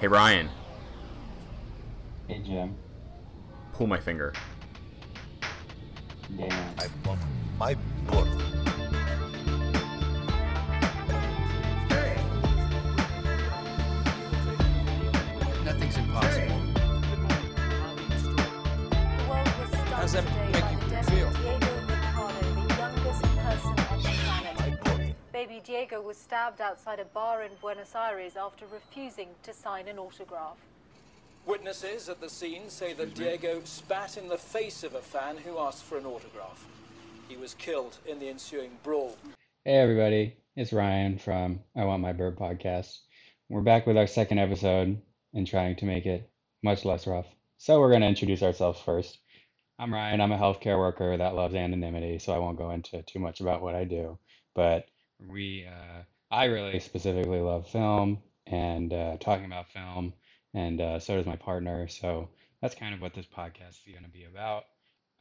Hey Ryan, Hey Jim. pull my finger. Damn. I want my book. Nothing's impossible. How does that make you feel? Baby Diego was stabbed outside a bar in Buenos Aires after refusing to sign an autograph. Witnesses at the scene say that Diego spat in the face of a fan who asked for an autograph. He was killed in the ensuing brawl. Hey everybody, it's Ryan from I Want My Bird podcast. We're back with our second episode and trying to make it much less rough. So we're going to introduce ourselves first. I'm Ryan. I'm a healthcare worker that loves anonymity, so I won't go into too much about what I do. But we, uh, I really specifically love film and uh, talking about film, and uh, so does my partner. So that's kind of what this podcast is going to be about.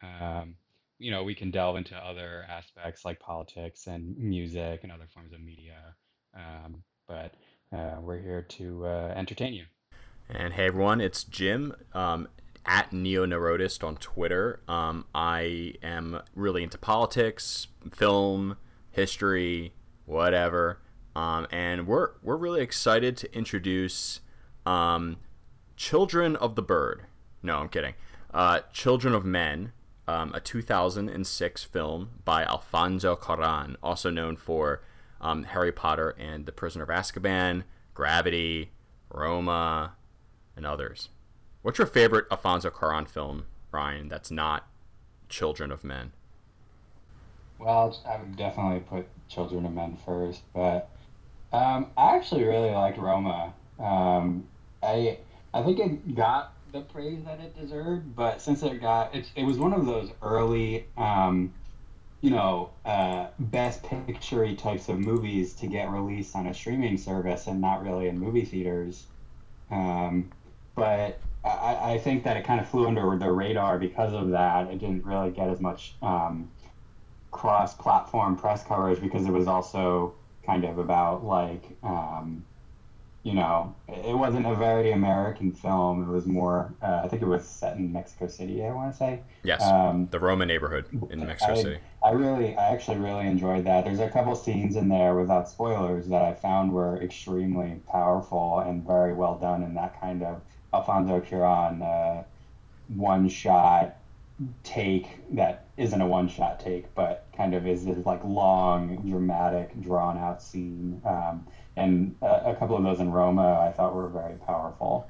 Um, you know, we can delve into other aspects like politics and music and other forms of media. Um, but uh, we're here to uh, entertain you. And hey everyone, it's Jim um, at NeoNeurotist on Twitter. Um, I am really into politics, film, history, whatever. Um, and we're we're really excited to introduce um, Children of the Bird. No, I'm kidding. Uh, Children of Men, um, a 2006 film by Alfonso Cuarón, also known for um, Harry Potter and the Prisoner of Azkaban, Gravity, Roma, and others. What's your favorite Alfonso Cuarón film, Ryan? That's not Children of Men. Well, I would definitely put Children of Men first, but um, I actually really liked Roma. Um, I I think it got the praise that it deserved, but since it got it, it was one of those early, um, you know, uh, best picture types of movies to get released on a streaming service and not really in movie theaters. Um, but I, I think that it kind of flew under the radar because of that. It didn't really get as much um, cross-platform press coverage because it was also kind of about like um, you know it wasn't a very American film. It was more uh, I think it was set in Mexico City. I want to say. Yes, Um, the Roma neighborhood in Mexico I, City. I really, I actually really enjoyed that. There's a couple scenes in there without spoilers that I found were extremely powerful and very well done in that kind of Alfonso Cuarón uh, one shot take that isn't a one shot take, but kind of is this like long, dramatic, drawn out scene. Um, and a, a couple of those in Roma I thought were very powerful.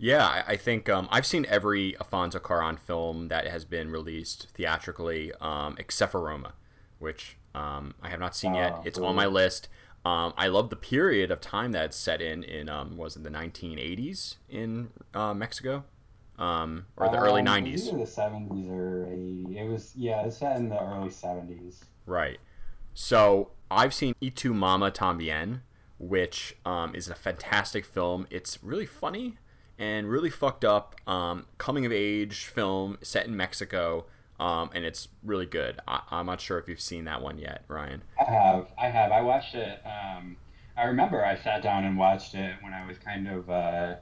Yeah, I, think um, I've seen every Alfonso Cuarón film that has been released theatrically, um, except for Roma, which um, I have not seen yet. Oh, It's cool. on my list. Um, I love the period of time that it's set in. In um, was it the 1980s in uh, Mexico, um, or the early Um, it 90s? was Either the 70s or 80s. It was, yeah, it's set in the early 70s. Right. So I've seen Y Tu Mamá También, which um, is a fantastic film. It's really funny and really fucked up, um, coming of age film set in Mexico, um, and it's really good. I- I'm not sure if you've seen that one yet, Ryan. I have. I have. I watched it. Um, I remember I sat down and watched it when I was kind of uh,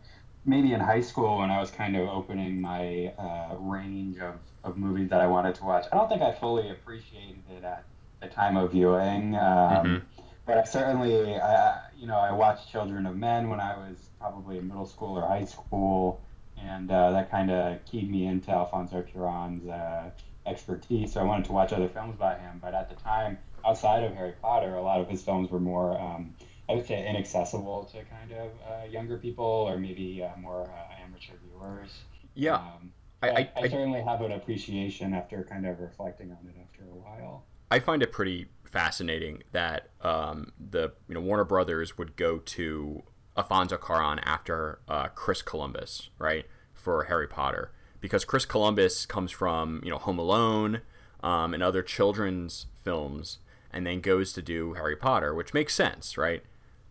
maybe in high school when I was kind of opening my uh, range of, of movies that I wanted to watch. I don't think I fully appreciated it at the time of viewing. Um, But I certainly, I, I- you know, I watched Children of Men when I was probably in middle school or high school, and uh, that kind of keyed me into Alfonso Cuarón's uh, expertise. So I wanted to watch other films by him. But at the time, outside of Harry Potter, a lot of his films were more, um, I would say, inaccessible to kind of uh, younger people or maybe uh, more uh, amateur viewers. Yeah. Um, I- I- I, I- certainly have an appreciation after kind of reflecting on it after a while. I find it pretty fascinating that um, the you know Warner Brothers would go to Alfonso Cuarón after uh, Chris Columbus, right, for Harry Potter, because Chris Columbus comes from you know Home Alone um, and other children's films, and then goes to do Harry Potter, which makes sense, right?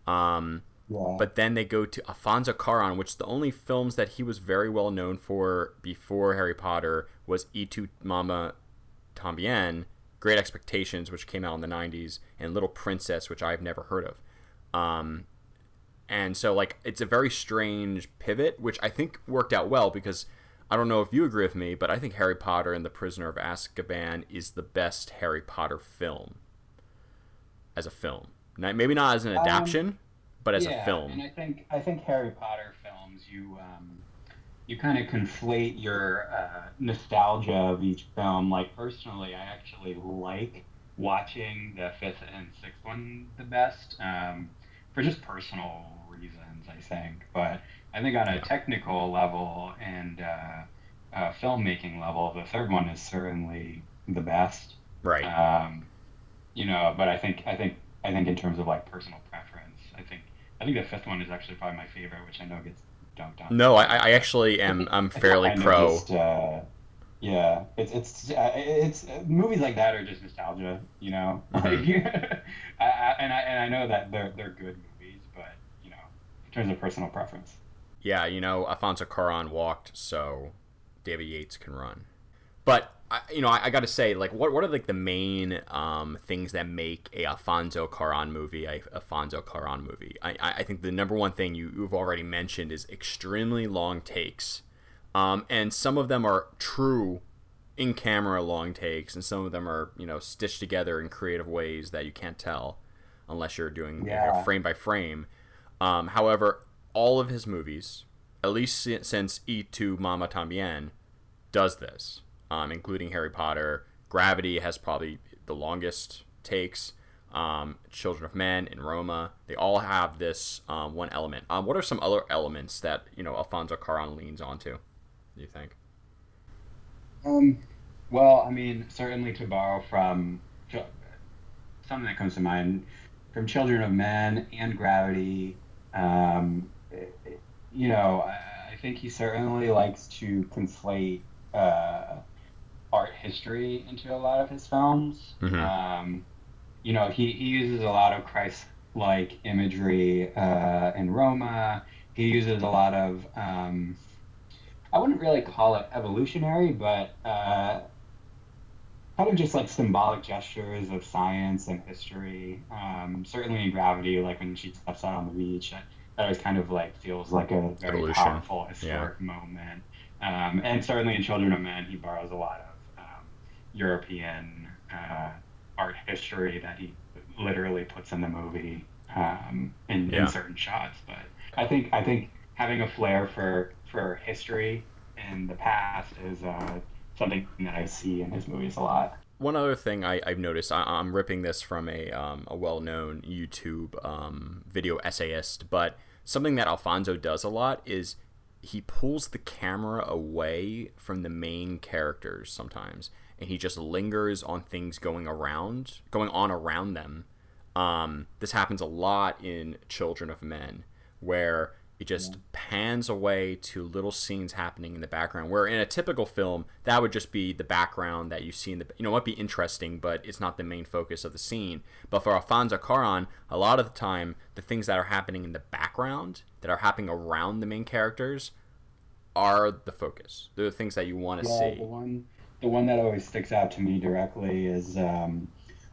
Um, Yeah. but then they go to Alfonso Cuarón, which the only films that he was very well known for before Harry Potter was E Tu Mama Tambien, Great Expectations, which came out in the 90s, and Little Princess, which I've never heard of. Um, and so like it's a very strange pivot, which I think worked out well because I don't know if you agree with me, but I think Harry Potter and the Prisoner of Azkaban is the best Harry Potter film as a film. Maybe not as an adaptation, but as Um, yeah, a film. And I think I think Harry Potter films you um, you kind of conflate your uh, nostalgia of each film. Like personally, I actually like watching the fifth and sixth one the best um, for just personal reasons. I think, but I think on a technical level and uh, uh, filmmaking level, the third one is certainly the best. right. Um, you know, but I think I think I think in terms of like personal preference, I think I think the fifth one is actually probably my favorite, which I know gets dunked on. no, I, I actually am. I'm fairly pro. Uh, yeah, it's it's uh, it's uh, movies like that are just nostalgia, you know. Mhm. I, I, and I and I know that they're they're good movies, but you know, in terms of personal preference. yeah, you know, Alfonso Cuarón walked, so David Yates can run. But I, you know, I, I got to say, like, what what are like the main um, things that make a Alfonso Cuarón movie a Alfonso Cuarón movie? I, I think the number one thing you, you've already mentioned is extremely long takes, um, and some of them are true in camera long takes, and some of them are you know stitched together in creative ways that you can't tell unless you're doing you know, frame by frame. Um, however, all of his movies, at least since E to Mama Tambien, does this, um, including Harry Potter. Gravity has probably the longest takes. Um, Children of Men and Roma, they all have this um, one element. Um, what are some other elements that you know Alfonso Cuarón leans onto? Do you think? Um, well, I mean, certainly to borrow from something that comes to mind from Children of Men and Gravity, um, you know, I, think he certainly likes to conflate uh, history into a lot of his films. Mhm. Um, you know, he, he uses a lot of Christ-like imagery uh, in Roma. He uses a lot of um, I wouldn't really call it evolutionary, but uh, kind of just like symbolic gestures of science and history. Um, certainly in Gravity, like when she steps out on the beach, that, always kind of like feels like a very Evolution. powerful historic moment. Um, and certainly in Children of Men, he borrows a lot of European uh, art history that he literally puts in the movie um, in, Yeah. in certain shots. But I think I think having a flair for for history and the past is uh, something that I see in his movies a lot. One other thing I, I've noticed, I, I'm ripping this from a, um, a well known YouTube um, video essayist, but something that Alfonso does a lot is he pulls the camera away from the main characters sometimes, and he just lingers on things going around, going on around them. Um, this happens a lot in Children of Men, where it just pans away to little scenes happening in the background. Where in a typical film, that would just be the background that you see in the, you know, it might be interesting, but it's not the main focus of the scene. But for Alfonso Cuarón, a lot of the time, the things that are happening in the background, that are happening around the main characters, are the focus. They're the things that you want to Yeah, see. the one the one that always sticks out to me directly is um,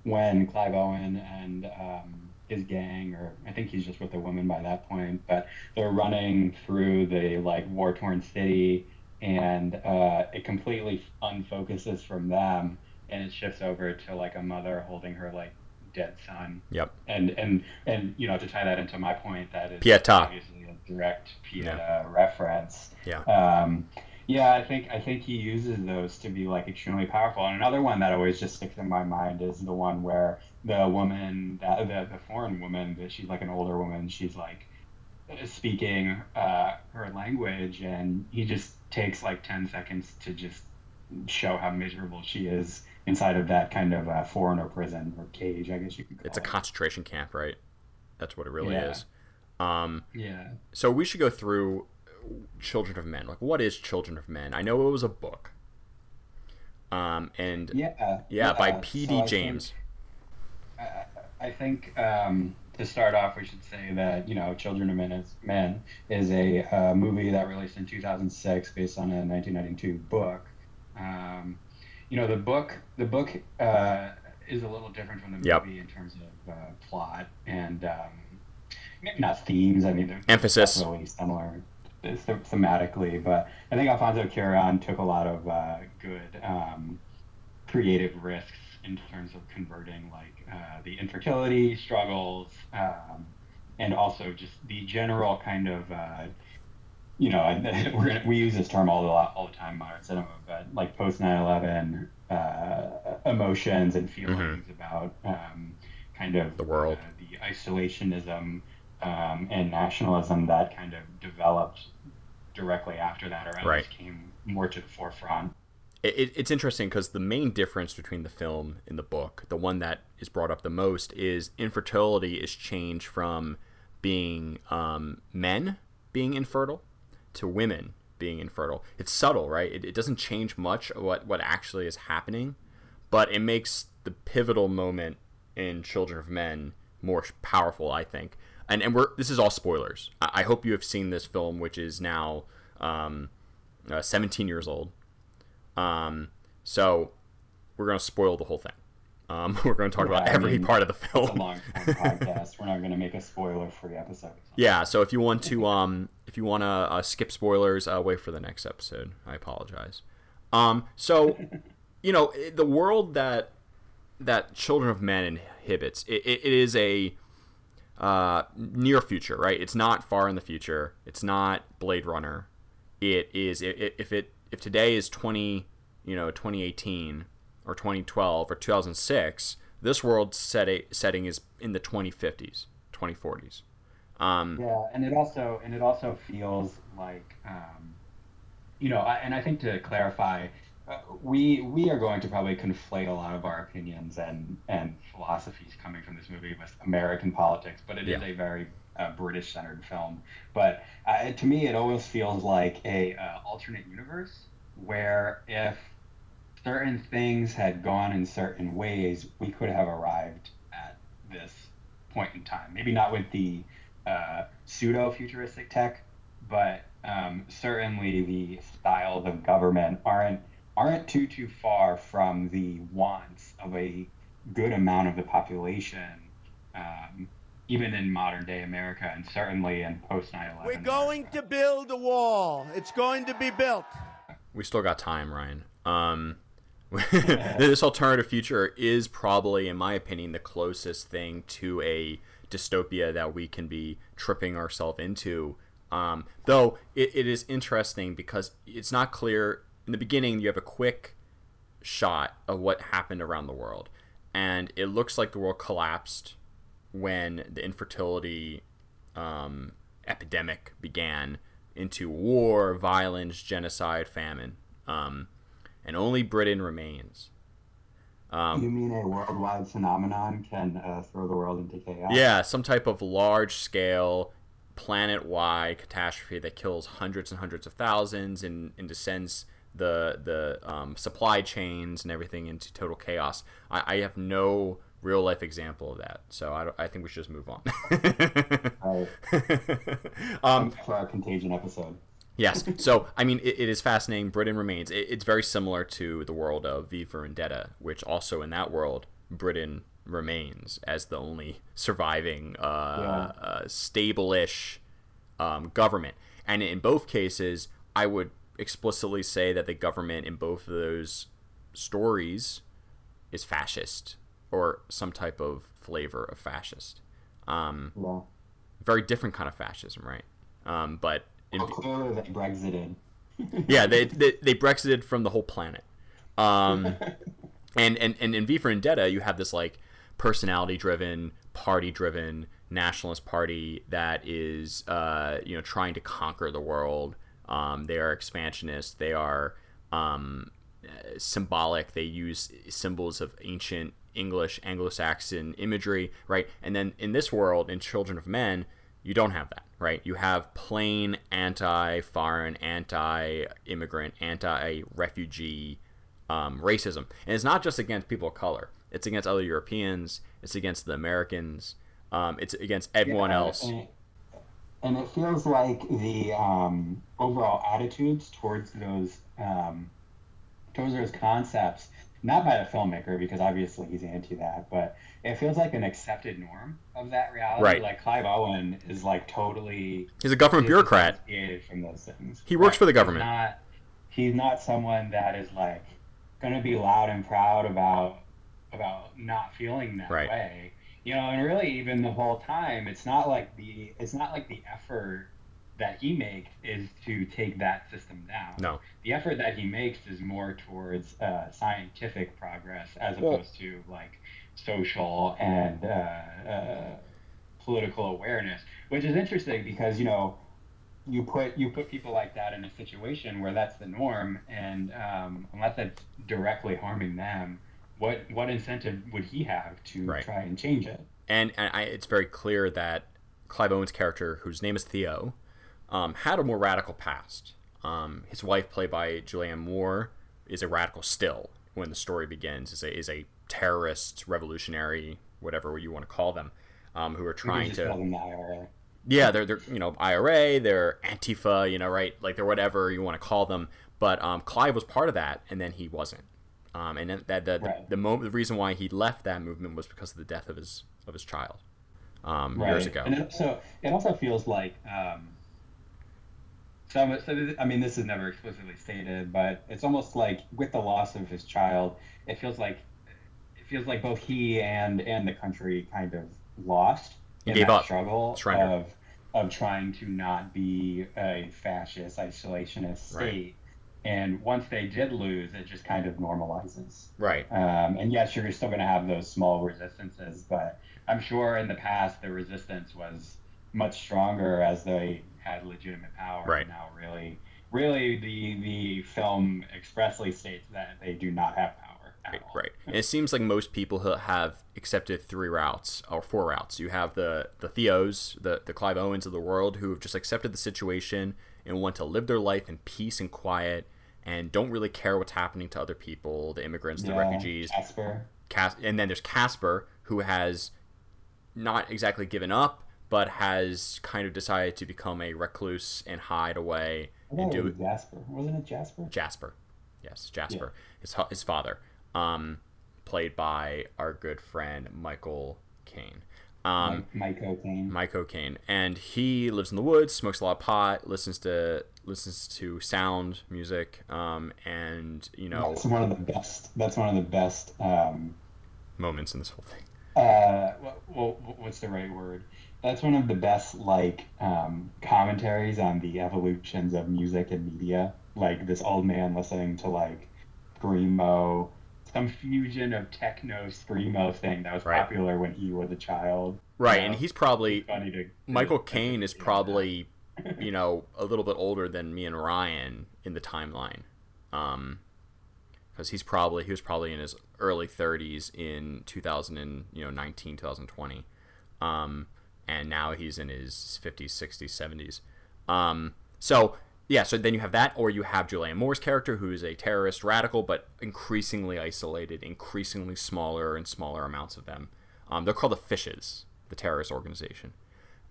when Clive Owen and um, his gang, or I think he's just with a woman by that point, but they're running through the like war torn city, and uh, it completely unfocuses from them, and it shifts over to like a mother holding her like dead son, Yep. and and and you know to tie that into my point, that is Pietà. obviously a direct Pieta reference. Yeah. Um, yeah, I think I think he uses those to be like extremely powerful. And another one that always just sticks in my mind is the one where the woman, that, the the foreign woman, that she's like an older woman, she's like speaking uh, her language, and he just takes like ten seconds to just show how miserable she is inside of that kind of uh, foreigner prison or cage, I guess you could call it. It's a concentration camp, right? That's what it really Yeah. is. Um, yeah. so we should go through Children of Men. Like, what is Children of Men? I know it was a book. Um, and yeah, Yeah. by so P.D. Think- James. I- I think um, to start off, we should say that you know, Children of Men is, Men is a uh, movie that released in 2006 based on a 1992 book. Um, you know, the book the book uh, is a little different from the Yep. movie in terms of uh, plot, and um, maybe not themes. I mean, Emphasis. definitely similar thematically, but I think Alfonso Cuarón took a lot of uh, good um, creative risks in terms of converting like uh, the infertility struggles um, and also just the general kind of uh, you know we're gonna, we use this term all the all the time in modern cinema but like post 9-11 uh, emotions and feelings about um, kind of Mm-hmm. The world. uh, the isolationism um, and nationalism that kind of developed directly after that or at Right. least came more to the forefront it, it- it's interesting because the main difference between the film and the book, the one that is brought up the most, is infertility is changed from being um, men being infertile to women being infertile. It's subtle, right? It, it doesn't change much what what actually is happening, but it makes the pivotal moment in Children of Men more powerful, I think. And and we're this is all spoilers. I, I hope you have seen this film, which is now um, uh, 17 years old. Um, so we're gonna spoil the whole thing. Um, we're gonna talk about Yeah, I every mean, part of the film. It's a long podcast. We're not going to make a spoiler free episode. Yeah, so if you want to, um, if you want to uh, skip spoilers, uh, wait for the next episode. I apologize. Um, so, you know, the world that that Children of Men inhibits, it, it, it is a uh, near future, right? It's not far in the future. It's not Blade Runner. It is if it if today is twenty, you know, twenty eighteen or twenty twelve or two thousand six. This world set setting is in the twenty fifties, twenty forties. Um, Yeah, and it also and it also feels like, um, you know, I, and I think to clarify, we we are going to probably conflate a lot of our opinions and and philosophies coming from this movie with American politics, but it is Yeah. a very uh, British-centered film. But uh, to me, it always feels like a uh, alternate universe where if certain things had gone in certain ways, we could have arrived at this point in time. Maybe not with the uh, pseudo futuristic tech, but um, certainly the styles of government aren't aren't too too far from the wants of a good amount of the population, um, even in modern day America, and certainly in post 9/11. We're going to build a wall. It's going to be built. we still got time, Ryan. Um, this alternative future is probably, in my opinion, the closest thing to a dystopia that we can be tripping ourselves into. Um, though it, it is interesting because it's not clear in the beginning. You have a quick shot of what happened around the world, and it looks like the world collapsed when the infertility um, epidemic began into war, violence, genocide, famine, um, and only Britain remains. you mean a worldwide phenomenon can uh, throw the world into chaos? Yeah, some type of large scale, planet wide catastrophe that kills hundreds and hundreds of thousands and, and descends the the um, supply chains and everything into total chaos. I, I have no real life example of that, so I, I think we should just move on. Right. um, for our contagion episode. Yes. So, I mean, it, it is fascinating. Britain remains. It, it's very similar to the world of V for Vendetta, which also in that world, Britain remains as the only surviving, uh, uh, stable-ish um, government. And in both cases, I would explicitly say that the government in both of those stories is fascist or some type of flavor of fascist. Um, Yeah. very different kind of fascism, right? Um, but in, Well, clearly they Brexited. yeah, they, they they Brexited from the whole planet. Um, and, and and in V for Vendetta, you have this like personality-driven, party-driven nationalist party that is uh, you know trying to conquer the world. Um, they are expansionist. They are um, symbolic. They use symbols of ancient English, Anglo-Saxon imagery, right? And then in this world, in Children of Men, you don't have that, right? You have plain anti-foreign, anti-immigrant, anti-refugee um, racism, and it's not just against people of color. It's against other Europeans. It's against the Americans. Um, it's against everyone Yeah, else. And, and it feels like the um, overall attitudes towards those um, towards those concepts not by the filmmaker because obviously he's anti that, but it feels like an accepted norm of that reality. Right. Like Clive Owen is like totally He's a government bureaucrat. from those things. He works for the He's government. Not, he's not someone that is like going to be loud and proud about about not feeling that Right. way. You know, and really even the whole time, it's not like the it's not like the effort that he makes is to take that system down. No. The effort that he makes is more towards uh, scientific progress as Well- opposed to like social and uh, uh, political awareness, which is interesting because you know you put you put people like that in a situation where that's the norm, and um, unless that's directly harming them, what what incentive would he have to Right. try and change it? and, and I, it's very clear that Clive Owen's character, whose name is Theo, um, had a more radical past. Um, his wife, played by Julianne Moore, is a radical still when the story begins. is a is a terrorist, revolutionary, whatever you want to call them, um, who are trying to the IRA. yeah, they're they're you know IRA, they're Antifa, you know, right? Like they're whatever you want to call them. But um, Clive was part of that, and then he wasn't. Um, and then that the Right. the moment the reason why he left that movement was because of the death of his of his child um, years ago. And it also, it also feels like um, some. So I mean, this is never explicitly stated, but it's almost like with the loss of his child, it feels like it feels like both he and and the country kind of lost He in that up. struggle Surrender. of of trying to not be a fascist isolationist Right. And once they did lose, it just kind of normalizes. right. Um, and yes, you're still going to have those small resistances, but I'm sure in the past the resistance was much stronger as they had legitimate power. Right. Now, really, really, the the film expressly states that they do not have power. At Right, all. right. And it seems like most people have accepted three routes or four routes. You have the the Theos, the the Clive Owens of the world, who have just accepted the situation and want to live their life in peace and quiet, and don't really care what's happening to other people, the immigrants, the Yeah, refugees. Casper. Cas- and then there's Casper, who has not exactly given up, but has kind of decided to become a recluse and hide away and it do was Jasper. Wasn't it Jasper? Jasper. Yes, Jasper. His his father, um, played by our good friend Michael Caine. Um, Mike, Mike O'Kane. Mike O'Kane, and he lives in the woods, smokes a lot of pot, listens to listens to sound music, um, and you know That's one of the best. That's one of the best. Um, moments in this whole thing. uh, well, what, what's the right word? That's one of the best like um, commentaries on the evolutions of music and media. Like this old man listening to like screamo, some fusion of techno screamo thing that was Right. popular when he was a child. Right, You and he's probably funny to Michael Caine is probably, you know, a little bit older than me and Ryan in the timeline, um, because he's probably he was probably in his early 30s in 2000 and you know 19 2020, um, and now he's in his 50s 60s 70s, um, so yeah, so then you have that, or you have Julianne Moore's character, who is a terrorist radical, but increasingly isolated, increasingly smaller and smaller amounts of them. Um, they're called the Fishes, the terrorist organization.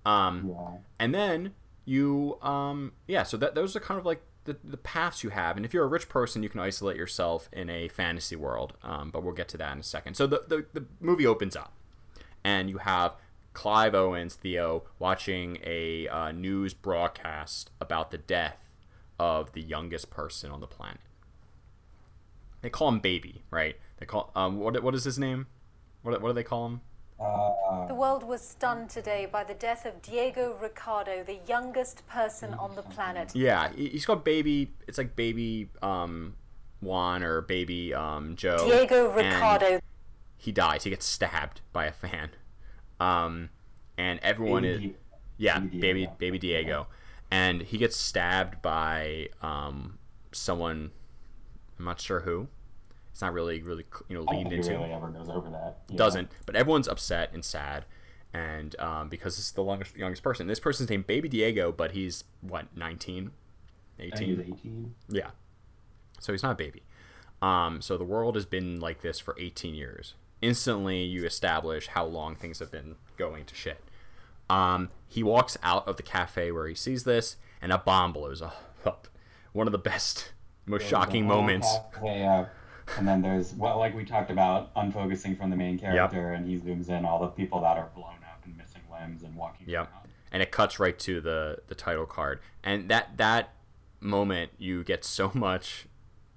Um, Yeah. and then you, um, yeah, so that those are kind of like the, the paths you have. And if you're a rich person, you can isolate yourself in a fantasy world. Um, but we'll get to that in a second. So the, the, the movie opens up, and you have Clive Owens, Theo, watching a uh, news broadcast about the death of the youngest person on the planet. They call him Baby, right? They call um what what is his name? What what do they call him? Uh, The world was stunned today by the death of Diego Ricardo, the youngest person on the planet. Yeah, he's called Baby. It's like Baby um Juan or Baby um Joe. Diego and Ricardo. He dies. He gets stabbed by a fan. Um, and everyone Baby is Di- yeah, Baby baby Diego. And he gets stabbed by um someone. I'm not sure who. It's not really really you know leaned into. really ever goes over that. Yeah. doesn't but everyone's upset and sad and um, because this is the longest, youngest person this person's named baby diego but he's what 19 I think 18 18. yeah so he's not a baby um, so the world has been like this for 18 years instantly you establish how long things have been going to shit um, he walks out of the cafe where he sees this and a bomb blows up. One of the best most shocking moments. and then there's well, like we talked about, unfocusing from the main character, and he zooms in all the people that are blown up and missing limbs and walking Yep. around. and it cuts right to the the title card. And that that moment you get so much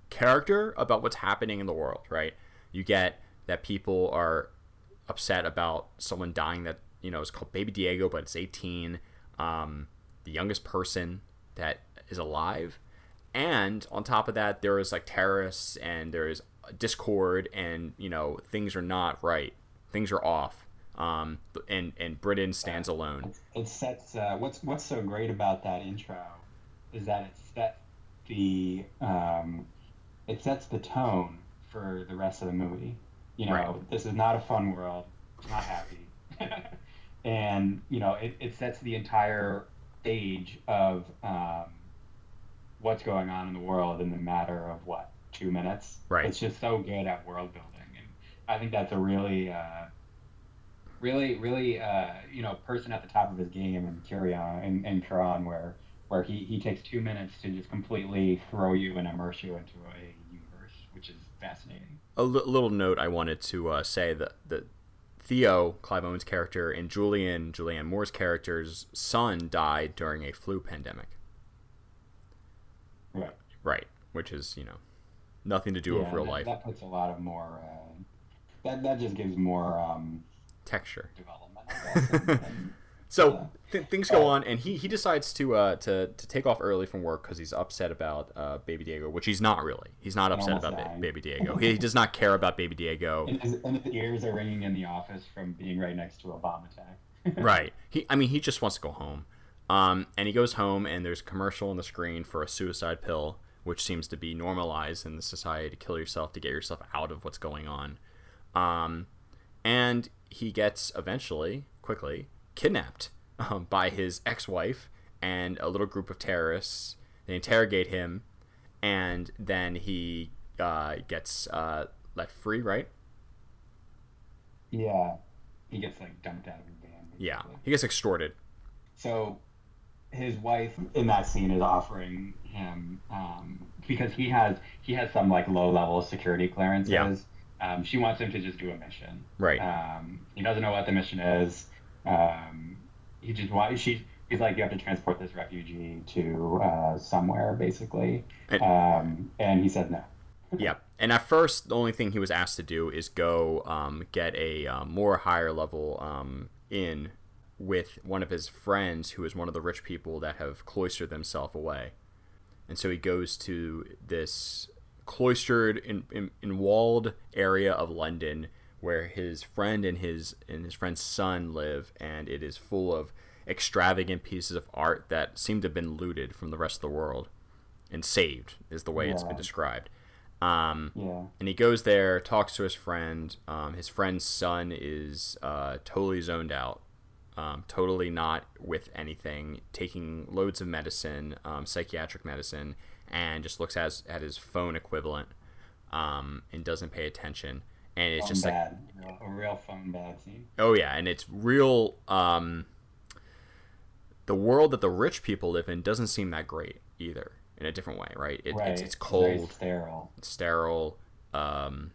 character about what's happening in the world right? You get that people are upset about someone dying that you know is called baby diego but it's 18 um, the youngest person that is alive. And on top of that there is like terrorists and there is discord and you know things are not right. Things are off. Um, and and britain stands alone. It sets uh, what's what's so great about that intro is that it sets the um, it sets the tone for the rest of the movie. You know, Right. this is not a fun world. It's not happy, and you know it, it sets the entire stage of um, what's going on in the world in the matter of what two minutes. Right. It's just so good at world building, and I think that's a really. Uh, really, really, uh, you know, person at the top of his game in Cuarón in, in Cuarón, where where he, he takes two minutes to just completely throw you and immerse you into a universe, which is fascinating. a little note I wanted to uh, say that that Theo, Clive Owen's character, and Julian, Julianne Moore's character's son died during a flu pandemic. Right. Right, which is you know nothing to do with real that, life That puts a lot of more. Uh, that that just gives more um, texture. development. I guess, and- and- So th- things go on, and he, he decides to uh, to to take off early from work because he's upset about uh, Baby Diego, which he's not really. He's not upset about ba- Baby Diego. He, he does not care about Baby Diego. and, his, and his ears are ringing in the office from being right next to a bomb attack. right. He, I mean, he just wants to go home. Um, and he goes home, and there's a commercial on the screen for a suicide pill, which seems to be normalized in the society to kill yourself to get yourself out of what's going on. Um, and he gets eventually, quickly, kidnapped um, by his ex-wife and a little group of terrorists. They interrogate him, and then he uh, gets uh, let free. Right? yeah, he gets like dumped out of the van. Yeah. He gets extorted. So his wife in that scene is offering him um, because he has he has some like low level security clearances. Yeah. Um, she wants him to just do a mission. Right. Um, he doesn't know what the mission is. Um, he just wants she. He's like, you have to transport this refugee to uh, somewhere, basically. And- Um, and he said no. yeah. And at first, the only thing he was asked to do is go um, get a um, more higher level um, in with one of his friends, who is one of the rich people that have cloistered themselves away. And so he goes to this cloistered in, in, in walled area of London where his friend and his and his friend's son live, and it is full of extravagant pieces of art that seem to have been looted from the rest of the world and saved, is the way it's been described. Um, Yeah. and he goes there, talks to his friend. Um, his friend's son is uh, totally zoned out, um, totally not with anything, taking loads of medicine, um, psychiatric medicine, and just looks at his, at his phone equivalent um, and doesn't pay attention. And it's Phone just like, bad. Real- a real phone bad scene. oh yeah, and it's real. Um, the world that the rich people live in doesn't seem that great either. In a different way, right? It, right. It's, it's Very cold. sterile. sterile. Um,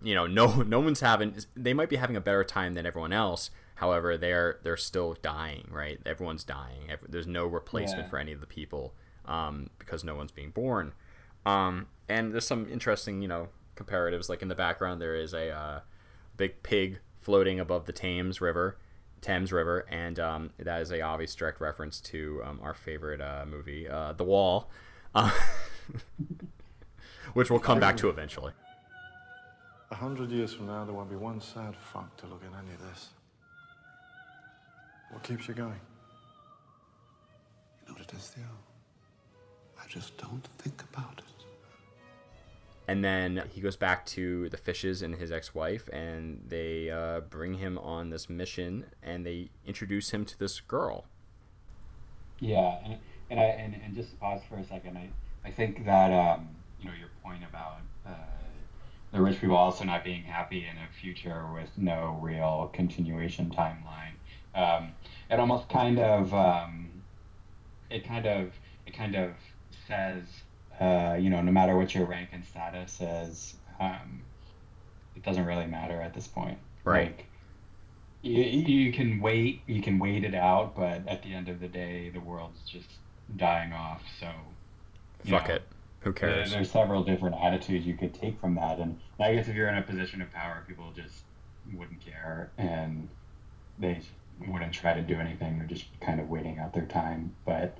you know, no no one's having. They might be having a better time than everyone else. However, they're they're still dying, right? Everyone's dying. There's no replacement Yeah. for any of the people um, because no one's being born. Um, and there's some interesting, you know, comparatives. Like in the background, there is a uh, big pig floating above the Thames River, Thames River, and um, that is a obvious direct reference to um, our favorite uh, movie, uh, The Wall, uh, which we'll come back to eventually. A hundred years from now, there won't be one sad fuck to look at any of this. What keeps you going? You know what it is, Theo? I just don't think about it. And then he goes back to the fishes and his ex-wife, and they uh, bring him on this mission, and they introduce him to this girl. Yeah, and and I and, and just to pause for a second, I I think that um, you know your point about uh, the rich people also not being happy in a future with no real continuation timeline. Um, it almost kind of um, it kind of it kind of says uh, you know no matter what your rank and status is, um, it doesn't really matter at this point. Right. Like, you, you can wait, you can wait it out, but at the end of the day, the world's just dying off. So, Fuck know, it. Who there- cares? There's several different attitudes you could take from that, and I guess if you're in a position of power, people just wouldn't care and they wouldn't try to do anything. They're just kind of waiting out their time. But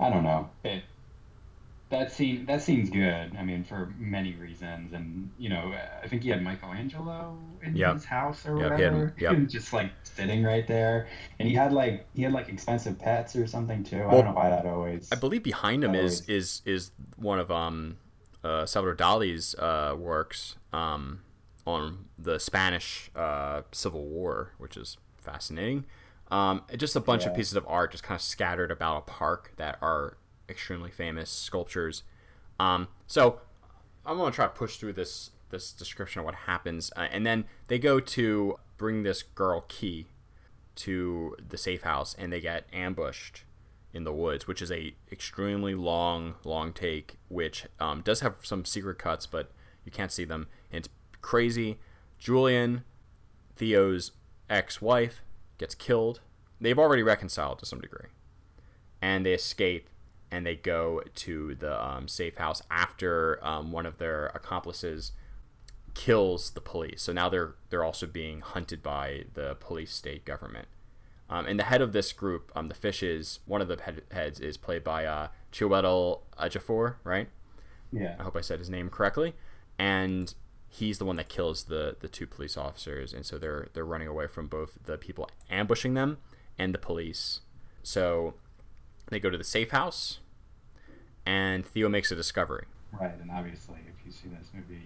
I don't know. It that scene that scene's good. I mean, for many reasons, and you know, I think he had Michelangelo in Yep. his house or Yep, he whatever, yep. just like sitting right there, and he had like he had like expensive pets or something too. I don't know why that always. I believe behind him is always- is is one of um uh, Salvador Dali's uh, works um on the Spanish uh, Civil War, which is fascinating. Um, just a bunch of pieces of art just kind of scattered about a park that are extremely famous sculptures. Um, so I'm gonna try to push through this this description of what happens, uh, and then they go to bring this girl Key to the safe house, and they get ambushed in the woods, which is a extremely long, long take, which um, does have some secret cuts, but you can't see them. And it's crazy. Julian, Theo's ex-wife, gets killed. They've already reconciled to some degree, and they escape, and they go to the um, safe house after um, one of their accomplices kills the police. So now they're they're also being hunted by the police state government. Um, and the head of this group, um, the Fishes, one of the head, heads is played by uh, Chiwetel Ejiofor, right? yeah. I hope I said his name correctly. And he's the one that kills the the two police officers, and so they're they're running away from both the people ambushing them and the police. So they go to the safe house, and Theo makes a discovery. Right, and obviously, if you see this movie,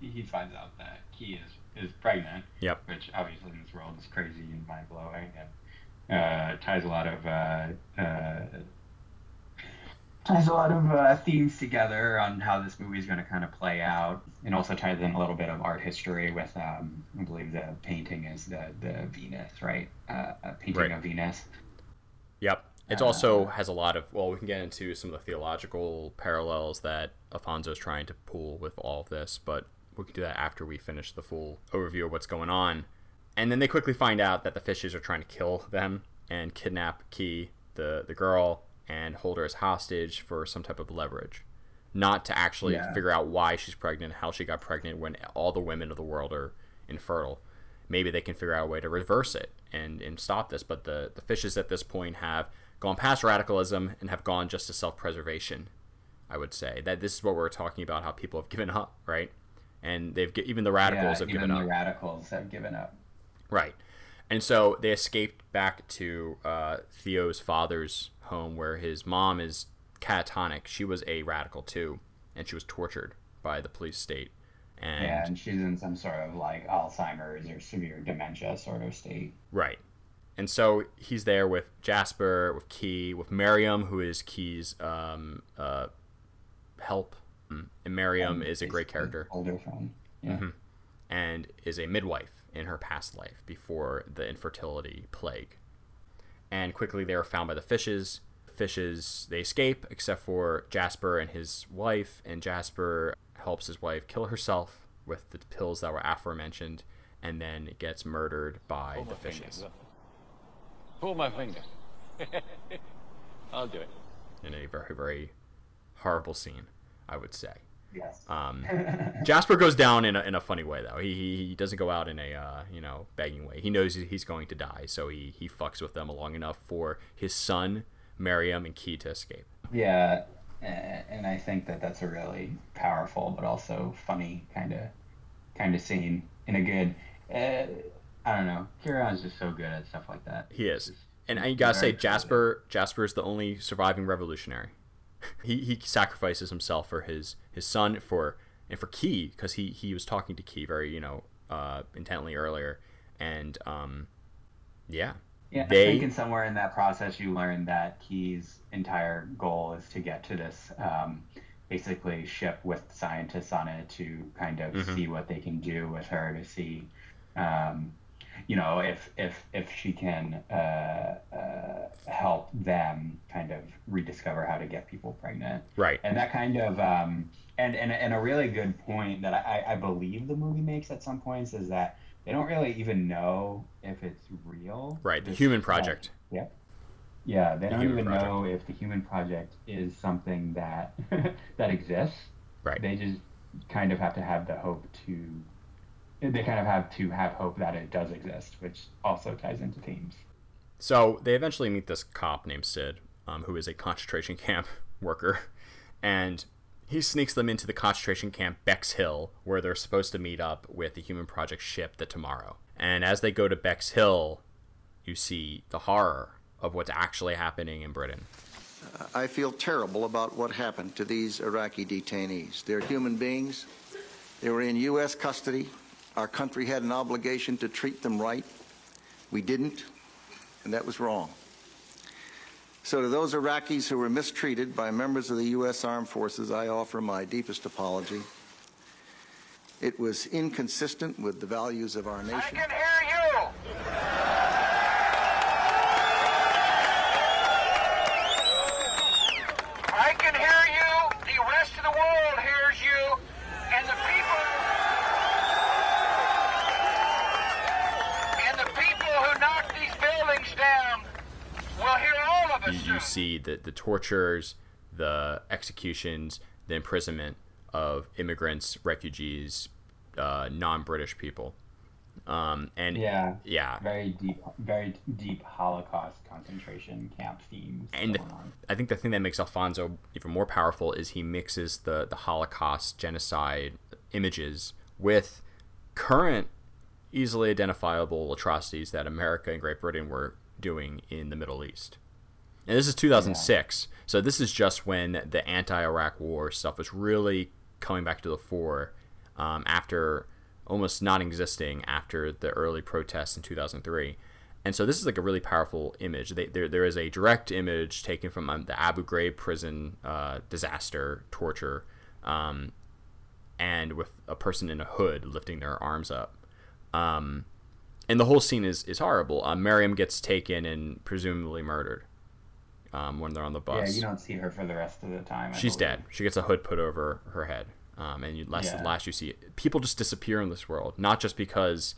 he he finds out that Key is, is pregnant, Yep. which obviously in this world is crazy and mind blowing, and uh, ties a lot of uh, uh, ties a lot of uh, themes together on how this movie is going to kind of play out, and also ties in a little bit of art history with, um, I believe the painting is the the Venus, right? Uh, a painting Right. of Venus. Yep. It also has a lot of well, we can get into some of the theological parallels that Alfonso's trying to pull with all of this, but we can do that after we finish the full overview of what's going on. And then they quickly find out that the fishes are trying to kill them and kidnap Key, the the girl, and hold her as hostage for some type of leverage. Not to actually Yeah. figure out why she's pregnant, how she got pregnant when all the women of the world are infertile. Maybe they can figure out a way to reverse it and, and stop this. But the, the fishes at this point have gone past radicalism and have gone just to self preservation. I would say that this is what we're talking about how people have given up, right? And they've even the radicals yeah, have even given the up. radicals have given up. Right. And so they escaped back to uh, Theo's father's home where his mom is catatonic. She was a radical too, and she was tortured by the police state. And Yeah, and she's in some sort of like Alzheimer's or severe dementia sort of state. right. And so he's there with Jasper, with Key, with Miriam, who is Key's um, uh, help. Mm. And Miriam is a great character. Older friend. Yeah. and is a midwife in her past life before the infertility plague. And quickly they are found by the fishes. Fishes they escape except for Jasper and his wife, and Jasper helps his wife kill herself with the pills that were aforementioned, and then gets murdered by the fishes Pull my finger. I'll do it. in a very very horrible scene, I would say. Yes. Um, Jasper goes down in a, in a funny way though. He, he, he doesn't go out in a uh, you know begging way. He knows he's going to die, so he, he fucks with them long enough for his son, Miriam, and Key to escape. Yeah, and I think that that's a really powerful but also funny kind of kind of scene in a good. Uh, I don't know. Cuarón's just so good at stuff like that. He is, and I gotta say. Jasper Jasper is the only surviving revolutionary. he he sacrifices himself for his his son for and for Key because he he was talking to Key very you know uh, intently earlier, and um yeah Yeah, They- I think in somewhere in that process you learn that Key's entire goal is to get to this um, basically ship with scientists on it to kind of Mhm. see what they can do with her to see. Um, you know, if if if she can uh, uh, help them kind of rediscover how to get people pregnant, Right. and that kind of um, and, and and a really good point that I, I believe the movie makes at some points is that they don't really even know if it's real. Right, the Human Project. yeah. Yeah, they The don't even Project. know if the human project is something that that exists. Right. They just kind of have to have the hope to they kind of have to have hope that it does exist, which also ties into themes. So they eventually meet this cop named Syd, um, who is a concentration camp worker, and he sneaks them into the concentration camp Bexhill, where they're supposed to meet up with the Human Project ship the Tomorrow. And as they go to Bexhill, you see the horror of what's actually happening in Britain. I feel terrible about what happened to these Iraqi detainees. They're human beings. They were in U.S. custody. Our country had an obligation to treat them right. We didn't, and that was wrong. So, to those Iraqis who were mistreated by members of the U.S. Armed Forces, I offer my deepest apology. It was inconsistent with the values of our nation. I can hear you. The rest of the world hears you. And the people. And the people who knocked these buildings down will hear all of us. You, see the, the tortures, the executions, the imprisonment of immigrants, refugees, uh, non British people. Um, and Yeah. yeah, Very deep very deep Holocaust concentration camp themes. and the. I think the thing that makes Alfonso even more powerful is he mixes the the Holocaust genocide images with current, easily identifiable atrocities that America and Great Britain were doing in the Middle East. And this is 2006, so this is just when the anti-Iraq war stuff was really coming back to the fore um, after almost not existing after the early protests in 2003. And so this is like a really powerful image. They, there, there is a direct image taken from um, the Abu Ghraib prison uh, disaster, torture, um, and with a person in a hood lifting their arms up. Um, and the whole scene is, is horrible. Uh, Miriam gets taken and presumably murdered um, when they're on the bus. Yeah, you don't see her for the rest of the time. I She's believe. dead. She gets a hood put over her head. Um, and you, last, Yeah. last you see people just disappear in this world, not just because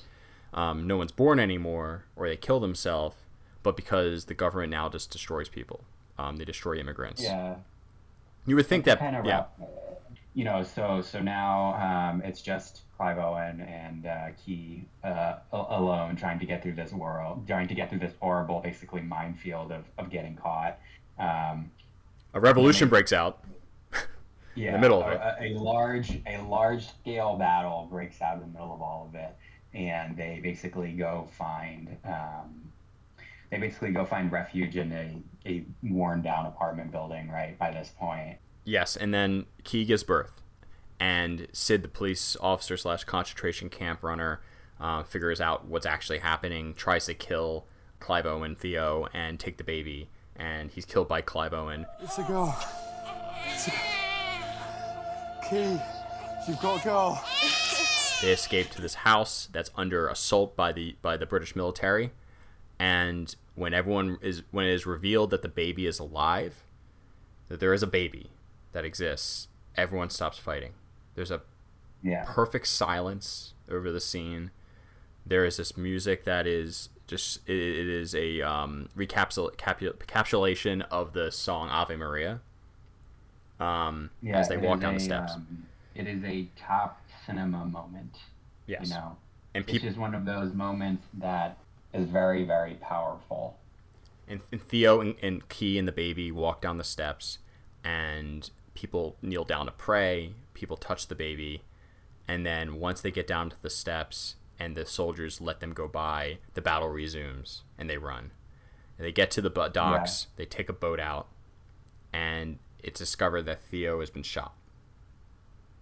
um, no one's born anymore or they kill themselves, but because the government now just destroys people. Um, they destroy immigrants. Yeah. You would think that, yeah, wrap, you know, so so now um, it's just Clive Owen and uh, Kee uh, alone trying to get through this world, trying to get through this horrible, basically minefield of, of getting caught. Um, a revolution breaks out. yeah, in the middle of it. a, a large a large scale battle breaks out in the middle of all of it, and they basically go find. Um, they basically go find refuge in a, a worn down apartment building, right, by this point. Yes, and then Kee gives birth, and Syd, the police officer slash concentration camp runner, uh, figures out what's actually happening, tries to kill Clive Owen, Theo, and take the baby, and he's killed by Clive Owen. It's a go. It's a... Kee, you've got to go. They escape to this house that's under assault by the by the British military, and when everyone is when it is revealed that the baby is alive, that there is a baby that exists, everyone stops fighting. There's a Yeah. perfect silence over the scene. There is this music that is just it, it is a um, recapsul- capu- encapsulation of the song Ave Maria. Um, Yeah, as they walk down the steps. um, it is a top cinema moment. Yes. You know, And it's peop- just one of those moments that is very, very powerful. and, and Theo and, and Kee and the baby walk down the steps, and people kneel down to pray. People touch the baby, and then once they get down to the steps and the soldiers let them go by, the battle resumes and they run. And they get to the docks. They take a boat out, and it's discovered that Theo has been shot,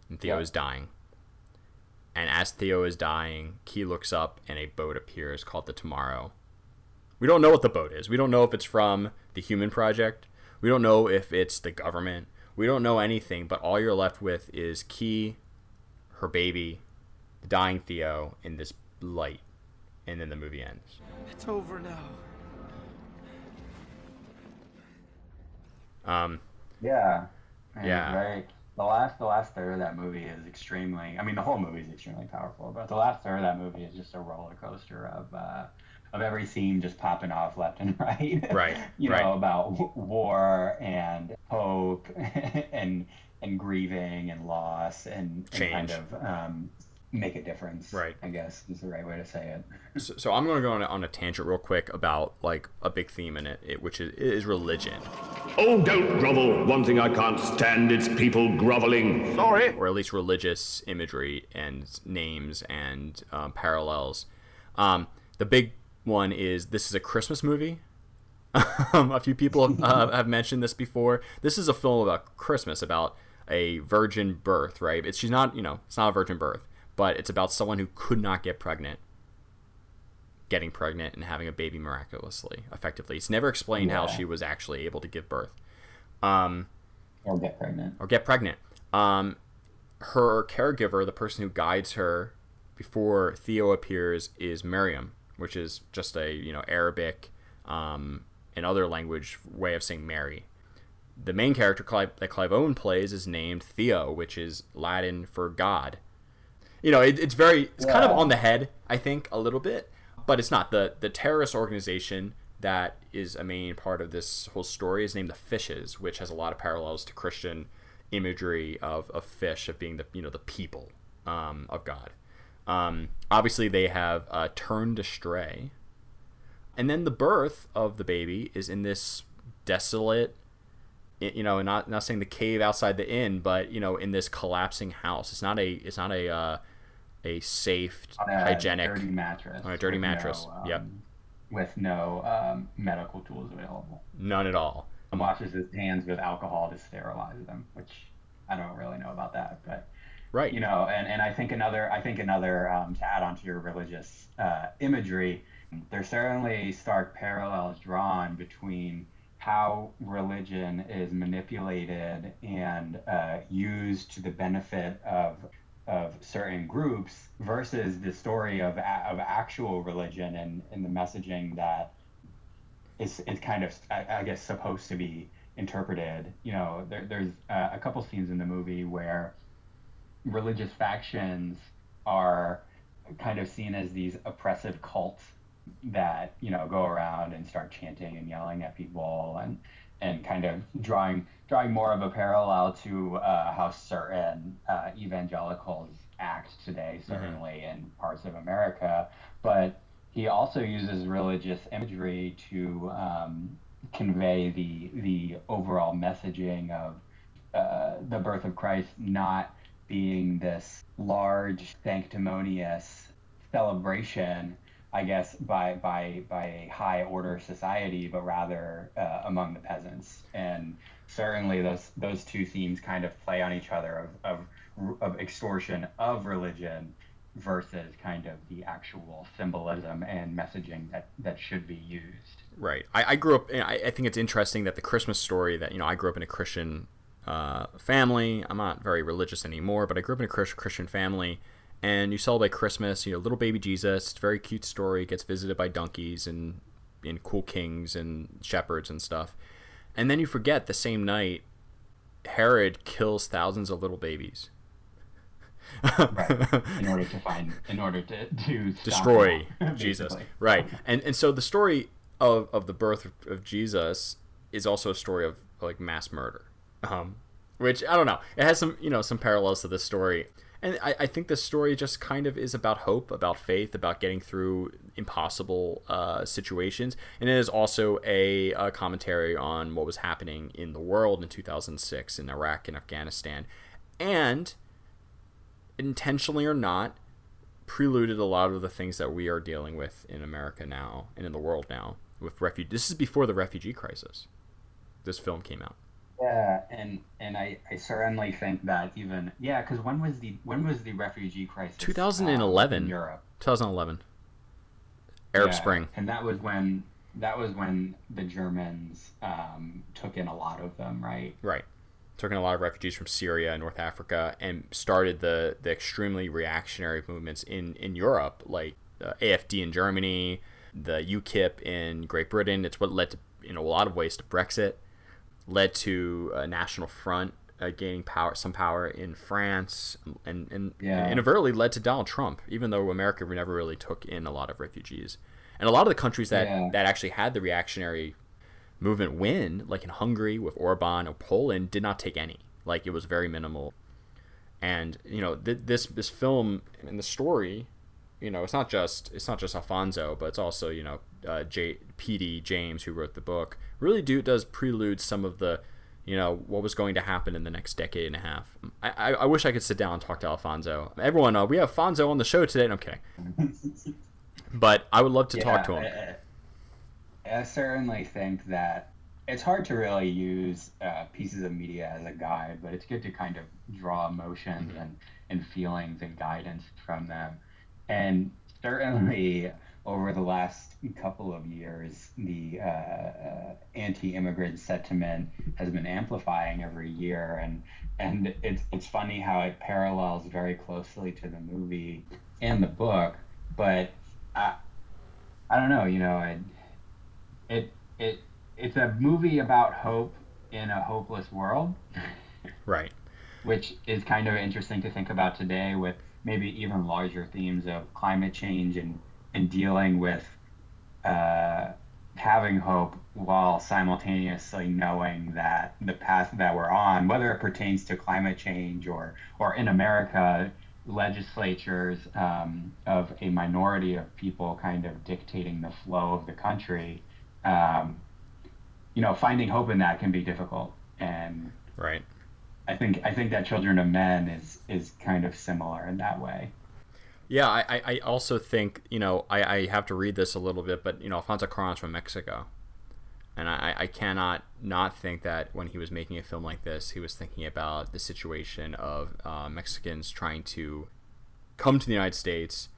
and Theo Yeah. is dying. And as Theo is dying, Kee looks up, and a boat appears called the Tomorrow. We don't know what the boat is. We don't know if it's from the Human Project. We don't know if it's the government. We don't know anything, but all you're left with is Kee, her baby, the dying Theo, in this light. and then the movie ends. It's over now. Um, Yeah. And Yeah. Very, the last the last third of that movie is extremely. I mean, the whole movie is extremely powerful, but the last third of that movie is just a roller coaster of uh, of every scene just popping off left and right. Right, you right. know about war and hope and and grieving and loss and, and kind of um, make a difference. Right. I guess is the right way to say it. so, so I'm going to go on a, on a tangent real quick about like a big theme in it, it which is, is religion. Oh, don't grovel. One thing I can't stand is people groveling. Sorry. or at least religious imagery and names and um, parallels. Um, the big one is this is a Christmas movie. um, a few people have, uh, have mentioned this before. This is a film about Christmas, about a virgin birth, right? It's she's not, you know, it's not a virgin birth, but it's about someone who could not get pregnant, getting pregnant and having a baby miraculously, effectively. It's never explained how she was actually able to give birth. Um, Or get pregnant. or get pregnant. Um, her caregiver, the person who guides her before Theo appears, is Miriam, which is just a you know Arabic um, and other language way of saying Mary. The main character Clive, that Clive Owen plays is named Theo, which is Latin for God. You know, it, it's very it's kind of on the head, I think, a little bit, but it's not. the The terrorist organization that is a main part of this whole story is named the Fishes, which has a lot of parallels to Christian imagery of, of fish of being the you know the people um, of God. Um, obviously, they have uh, turned astray, and then the birth of the baby is in this desolate, you know, not not saying the cave outside the inn, but you know, in this collapsing house. It's not a it's not a uh, a safe, a hygienic dirty mattress. on a dirty mattress. no, yep, um, With no um, medical tools available. none at all. washes his hands with alcohol to sterilize them, which I don't really know about that, but Right. you know, and, and I think another I think another um, to add on to your religious uh, imagery, there's certainly stark parallels drawn between how religion is manipulated and uh, used to the benefit of of certain groups versus the story of of actual religion and, and the messaging that is is kind of I, I guess supposed to be interpreted. You know, there, there's uh, a couple scenes in the movie where religious factions are kind of seen as these oppressive cults that you know go around and start chanting and yelling at people and and kind of drawing drawing more of a parallel to uh, how certain uh, evangelicals act today, certainly in parts of America. But he also uses religious imagery to um, convey the the overall messaging of uh, the birth of Christ not being this large sanctimonious celebration, I guess, by by by a high order society, but rather uh, among the peasants. And certainly those those two themes kind of play on each other of of, of extortion of religion versus kind of the actual symbolism and messaging that that should be used. Right. I, I grew up. I, I think it's interesting that the Christmas story that you know I grew up in a Christian uh, family. I'm not very religious anymore, but I grew up in a Christian family, and you celebrate Christmas. You know, little baby Jesus. It's a very cute story. Gets visited by donkeys and and cool kings and shepherds and stuff, and then you forget the same night Herod kills thousands of little babies. right. In order to find, in order to to destroy Jesus. Right. And and so the story of, of the birth of Jesus is also a story of like mass murder. Um, which I don't know. It has some you know some parallels to this story. And I, I think this story just kind of is about hope, about faith, about getting through impossible uh, situations. And it is also a, a commentary on what was happening in the world in 2006 in Iraq and Afghanistan. And intentionally or not, preluded a lot of the things that we are dealing with in America now and in the world now with refugee. This is before the refugee crisis. This film came out. Yeah, and and I, I certainly think that even yeah, because when was the when was the refugee crisis? um, 2011. in Europe. 2011. Arab Yeah, Spring. and that was when that was when the Germans um, took in a lot of them, right? Right. Took in a lot of refugees from Syria and North Africa and started the, the extremely reactionary movements in, in Europe, like uh, AFD in Germany, the UKIP in Great Britain. It's what led to, in a lot of ways, to Brexit. Led to a National Front uh, gaining power, some power in France, and and Yeah. inadvertently led to Donald Trump. Even though America never really took in a lot of refugees, and a lot of the countries that Yeah. that actually had the reactionary movement win, like in Hungary with Orban or Poland, did not take any. Like it was very minimal. And you know th- this this film and the story, you know, it's not just it's not just Alfonso, but it's also you know uh, J- P.D. James who wrote the book. Really do does prelude some of the you know what was going to happen in the next decade and a half. I, I, I wish I could sit down and talk to Alfonso. Everyone, uh, we have Fonzo on the show today. No, I'm kidding. but I would love to talk to him. I, I certainly think that it's hard to really use uh, pieces of media as a guide, but it's good to kind of draw emotions and, and feelings and guidance from them. And certainly over the last couple of years, the uh, anti-immigrant sentiment has been amplifying every year, and and it's it's funny how it parallels very closely to the movie and the book, but I I don't know, you know, it it it it's a movie about hope in a hopeless world, Right. which is kind of interesting to think about today with maybe even larger themes of climate change and and dealing with uh, having hope while simultaneously knowing that the path that we're on, whether it pertains to climate change or or in America, legislatures um, of a minority of people kind of dictating the flow of the country. Um, you know, finding hope in that can be difficult, and Right. I think I think that Children of Men is is kind of similar in that way. Yeah, I, I- also think, you know, I, I have to read this a little bit, but, you know, Alfonso Cuarón's from Mexico. And I, I cannot not think that when he was making a film like this, he was thinking about the situation of uh, Mexicans trying to come to the United States,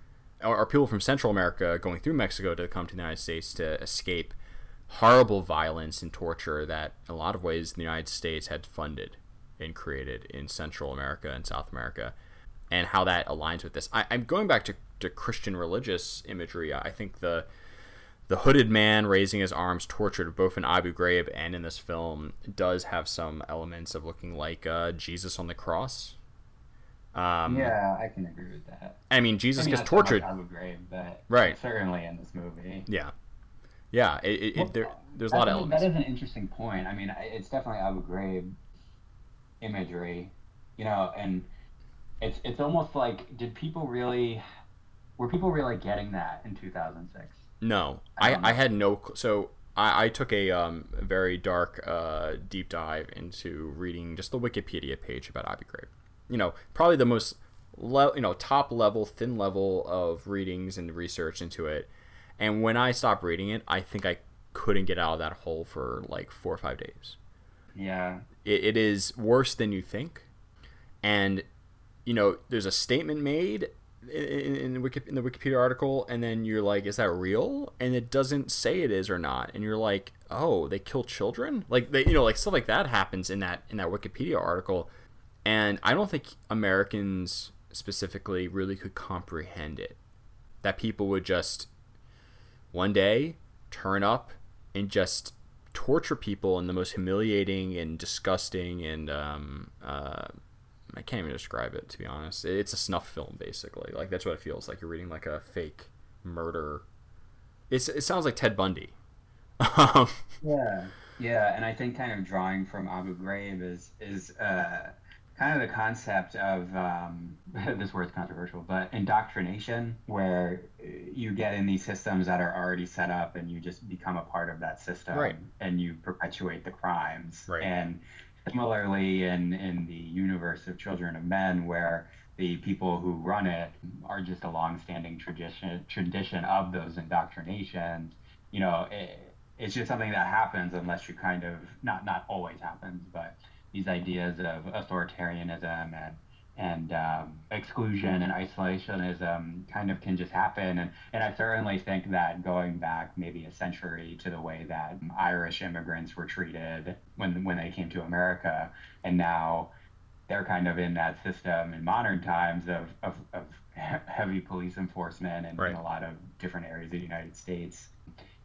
or, or people from Central America going through Mexico to come to the United States to escape horrible violence and torture that, in a lot of ways, the United States had funded and created in Central America and South America and how that aligns with this. I, I'm going back to, to Christian religious imagery. I think the the hooded man raising his arms, tortured both in Abu Ghraib and in this film, does have some elements of looking like uh, Jesus on the cross. Um, yeah, I can agree with that. I mean, Jesus I mean, gets tortured. Abu Ghraib, but Right. certainly in this movie. Yeah, yeah. It, it, it, there, there's a lot of elements. That is an interesting point. I mean, it's definitely Abu Ghraib imagery, you know, and it's it's almost like did people really were people really getting that in 2006? No, I I, I, had no. So I, I took a um, very dark uh, deep dive into reading just the Wikipedia page about Abu Ghraib. You know, probably the most le- you know top level, thin level of readings and research into it. And when I stopped reading it, I think I couldn't get out of that hole for like four or five days. Yeah. It, it is worse than you think, and you know, there's a statement made in, in, the in the Wikipedia article, and then you're like, is that real? And it doesn't say it is or not, and you're like, oh, they kill children, like they, you know, like stuff like that happens in that in that Wikipedia article, and I don't think Americans specifically really could comprehend it. That people would just one day turn up and just torture people in the most humiliating and disgusting and um, uh, I can't even describe it to be honest. It's a snuff film basically. Like that's what it feels like. You're reading like a fake murder. It's it sounds like Ted Bundy. Yeah, yeah, and I think kind of drawing from Abu Ghraib is is uh, kind of the concept of um, this word's controversial, but indoctrination, where you get in these systems that are already set up, and you just become a part of that system, Right. and you perpetuate the crimes. Right. And similarly, in in the universe of Children of Men, where the people who run it are just a long-standing tradition tradition of those indoctrinations. You know, it, it's just something that happens unless you kind of not not always happens, but these ideas of authoritarianism and and um, exclusion and isolationism kind of can just happen. And, and I certainly think that going back maybe a century to the way that Irish immigrants were treated when when they came to America, and now they're kind of in that system in modern times of, of, of heavy police enforcement and Right. in a lot of different areas of the United States.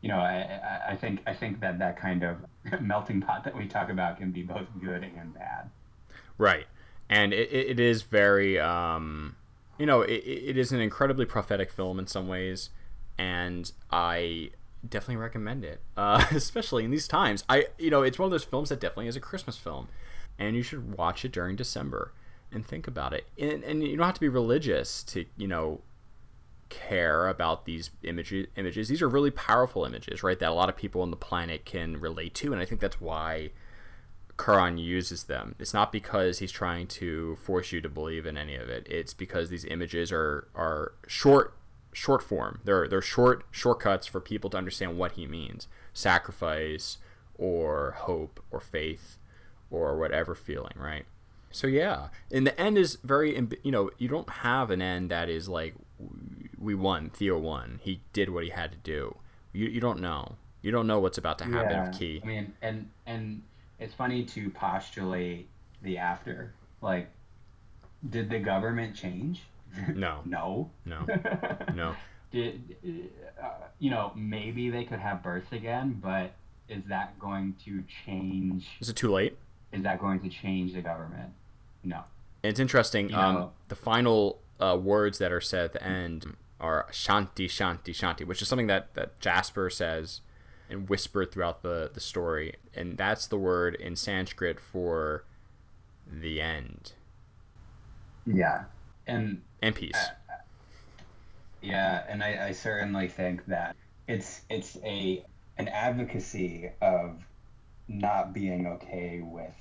You know, I, I- I think I think that that kind of melting pot that we talk about can be both good and bad. Right. And it, it is very, um, you know, it, it is an incredibly prophetic film in some ways. And I definitely recommend it, uh, especially in these times. I, you know, it's one of those films that definitely is a Christmas film. And you should watch it during December and think about it. And, and you don't have to be religious to, you know, care about these images images these are really powerful images right that a lot of people on the planet can relate to and i think that's why Cuarón uses them. It's not because he's trying to force you to believe in any of it. It's because these images are are short short form. They're they're short shortcuts for people to understand what he means. Sacrifice or hope or faith or whatever feeling, right? So yeah, and the end is very you know, you don't have an end that is like we won, Theo won. He did what he had to do. You you don't know. You don't know what's about to happen with Kee. I mean, and and it's funny to postulate the after. Like, did the government change? No. no. No. No. Did uh, you know? Maybe they could have births again, but is that going to change? Is it too late? Is that going to change the government? No. It's interesting. You Um, the final uh, words that are said at the end are "shanti, shanti, shanti," which is something that, that Jasper says and whispered throughout the, the story, and that's the word in Sanskrit for the end Yeah. And and peace. Yeah, and I, I certainly think that it's it's a an advocacy of not being okay with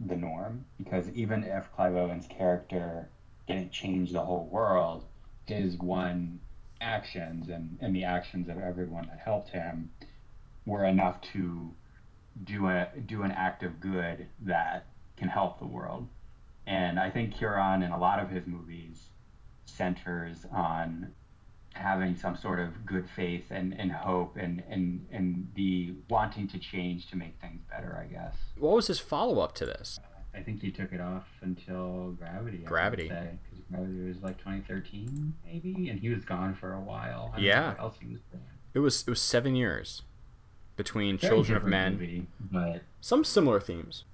the norm because even if Clive Owen's character didn't change the whole world, his one actions and, and the actions of everyone that helped him were enough to do a do an act of good that can help the world. And I think Cuarón in a lot of his movies centers on having some sort of good faith and, and hope and, and, and the wanting to change to make things better, I guess. What was his follow up to this? I think he took it off until Gravity. I Gravity. Because Gravity was like 2013, maybe, and he was gone for a while. I don't know Yeah. what else he was doing. It was it was seven years between Very Children of Men. movie, but Some similar themes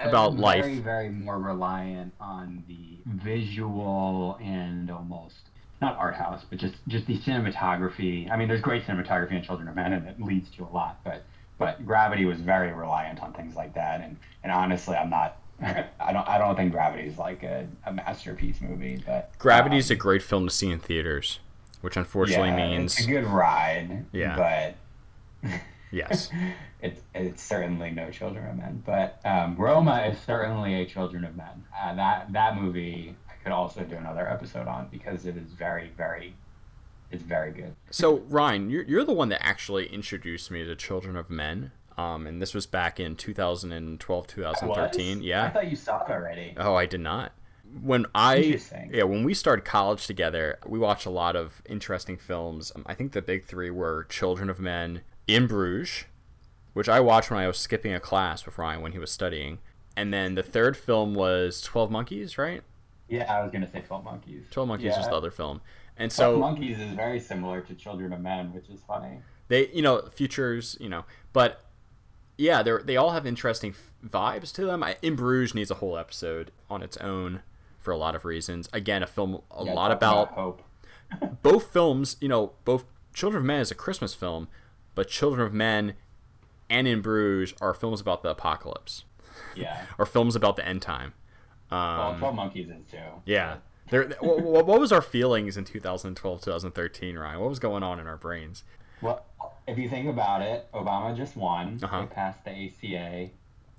about very, life. Very, very more reliant on the visual and almost not art house, but just just the cinematography. I mean, there's great cinematography in Children of Men, and it leads to a lot. But but Gravity was very reliant on things like that. And and honestly, I'm not. I don't. I don't think Gravity is like a, a masterpiece movie. But Gravity um, is a great film to see in theaters, which unfortunately yeah, means it's a good ride. Yeah. But yes. it's it's certainly no Children of Men, but um, Roma is certainly a Children of Men. Uh, that that movie I could also do another episode on because it is very very, it's very good. So Ryan, you're you're the one that actually introduced me to Children of Men. Um, and this was back in 2012, 2013. Was? Yeah. I thought you saw it already. Oh, I did not. When I yeah, when we started college together, we watched a lot of interesting films. Um, I think the big three were Children of Men, In Bruges, which I watched when I was skipping a class with Ryan when he was studying, and then the third film was Twelve Monkeys, right? Yeah, I was gonna say Twelve Monkeys. Twelve Monkeys was the other film, and so Twelve Monkeys is very similar to Children of Men, which is funny. they you know futures you know but yeah they they all have interesting f- vibes to them I, in bruges needs a whole episode on its own for a lot of reasons again a film a Yeah, lot talk about hope. both films you know both children of men is a christmas film but children of men and in bruges are films about the apocalypse Yeah. or films about the end time well, um, Twelve Monkeys is too. yeah there, what, what was our feelings in 2012 2013 ryan what was going on in our brains Well, if you think about it, Obama just won. Uh-huh. They passed the ACA.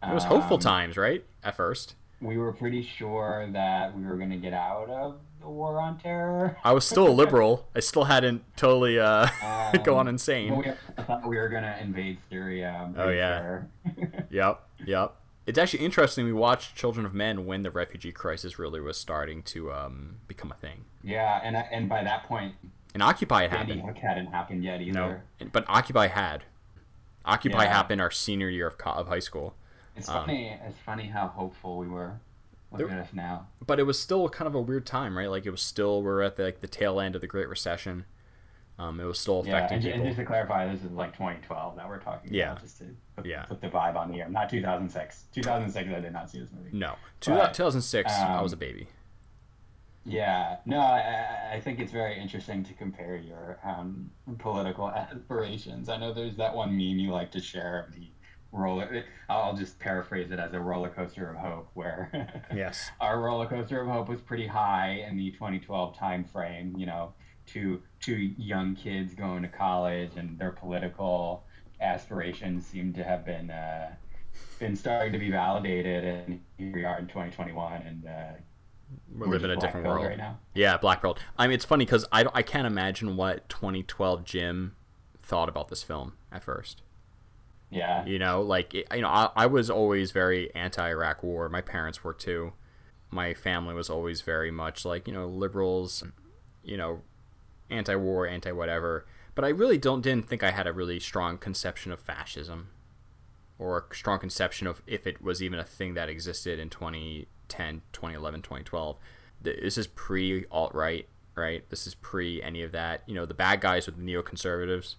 it was hopeful Um, times right at first we were pretty sure that we were going to get out of the war on terror. I was still a liberal. I still hadn't totally uh, gone Um, insane. but we, I thought we were going to invade Syria. Oh yeah. yep. Yep. It's actually interesting. We watched Children of Men when the refugee crisis really was starting to um, become a thing. Yeah, and and by that point, And Occupy had happened. Hook hadn't happened yet either. No, but Occupy had. Occupy Yeah. happened our senior year of, co- of high school. It's Um, funny. It's funny how hopeful we were. Look There- at us now. but it was still kind of a weird time, right? Like it was still we're at the, like the tail end of the Great Recession. Um, it was still Yeah, affecting and, and people. just to clarify, this is like 2012 that we're talking Yeah. about, just to put, Yeah. put the vibe on the year. Not 2006. 2006, I did not see this movie. no, But, 2006, I was a um, baby. Yeah, no, I, I- I think it's very interesting to compare your um, political aspirations. I know there's that one meme you like to share of the roller. I'll just paraphrase it as a roller coaster of hope, where Yes. our roller coaster of hope was pretty high in the 2012 time frame. You know, two two young kids going to college and their political aspirations seem to have been uh, been starting to be validated, and here we are in 2021, and uh, We're, we're living in a different world right now. Yeah, black belt. I mean, it's funny because I, don't- I can't imagine what 2012 Jim thought about this film at first. Yeah. You know, like you know, I, I was always very anti-Iraq war. My parents were too. My family was always very much like you know liberals, you know, anti-war, anti-whatever. But I really don't didn't think I had a really strong conception of fascism, or a strong conception of if it was even a thing that existed in 2010, 2011, 2012. This is pre alt right, right? This is pre any of that. You know, the bad guys with the neoconservatives,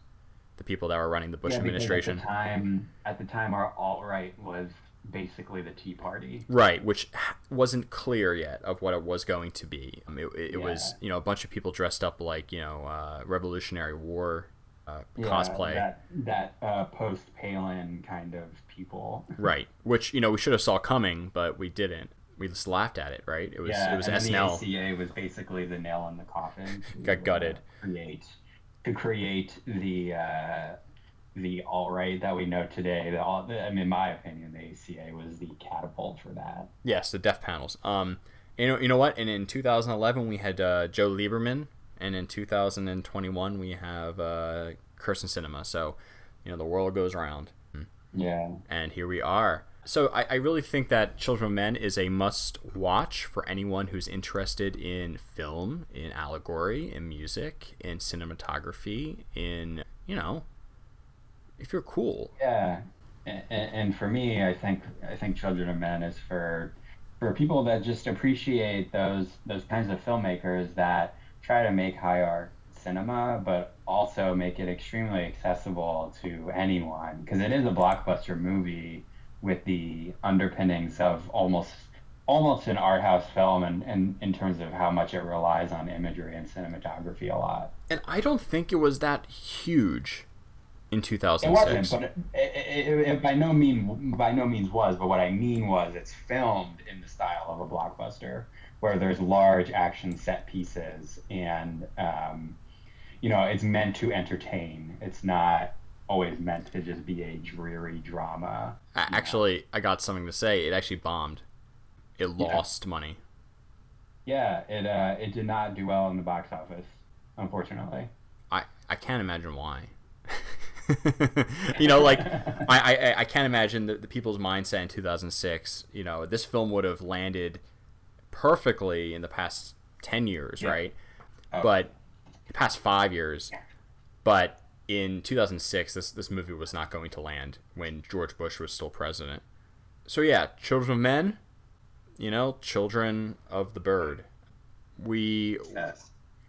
the people that were running the Bush Yeah, administration. At the time, at the time, our alt right was basically the Tea Party. Right, which wasn't clear yet of what it was going to be. I mean, it, it was you know a bunch of people dressed up like you know uh, Revolutionary War uh, Yeah, cosplay. That that uh, post Palin kind of people. Right, which you know we should have saw coming, but we didn't. We just laughed at it. Right, it was yeah, it was and SNL. The ACA was basically the nail in the coffin. Got gutted. create to create the uh, the alt right that we know today. The, all, I mean, in my opinion, the ACA was the catapult for that. Yes, the death panels. Um, you know, you know what? And in 2011 we had uh, Joe Lieberman, and in 2021 we have uh, Kyrsten Sinema. So, you know, the world goes round. Yeah. And here we are. So I, I really think that Children of Men is a must watch for anyone who's interested in film, in allegory, in music, in cinematography, in you know, if you're cool. Yeah, and, and for me, I think I think Children of Men is for for people that just appreciate those those kinds of filmmakers that try to make high art cinema, but also make it extremely accessible to anyone because it is a blockbuster movie with the underpinnings of almost almost an art house film and, and in terms of how much it relies on imagery and cinematography a lot. And I don't think it was that huge in 2006. It wasn't, but it, it, it, it by no mean by no means was. But what I mean was, it's filmed in the style of a blockbuster, where there's large action set pieces, and um, you know, it's meant to entertain. It's not always meant to just be a dreary drama. A- Actually, I got something to say. It actually bombed. It lost money. Yeah, it uh, it did not do well in the box office, unfortunately. I, I can't imagine why. you know, like I, I, I can't imagine the, the people's mindset in 2006. You know, this film would have landed perfectly in the past 10 years, Yeah. right? Oh. But the past five years. But in 2006, this this movie was not going to land when George Bush was still president. So yeah, Children of Men. You know, Children of the Bird. We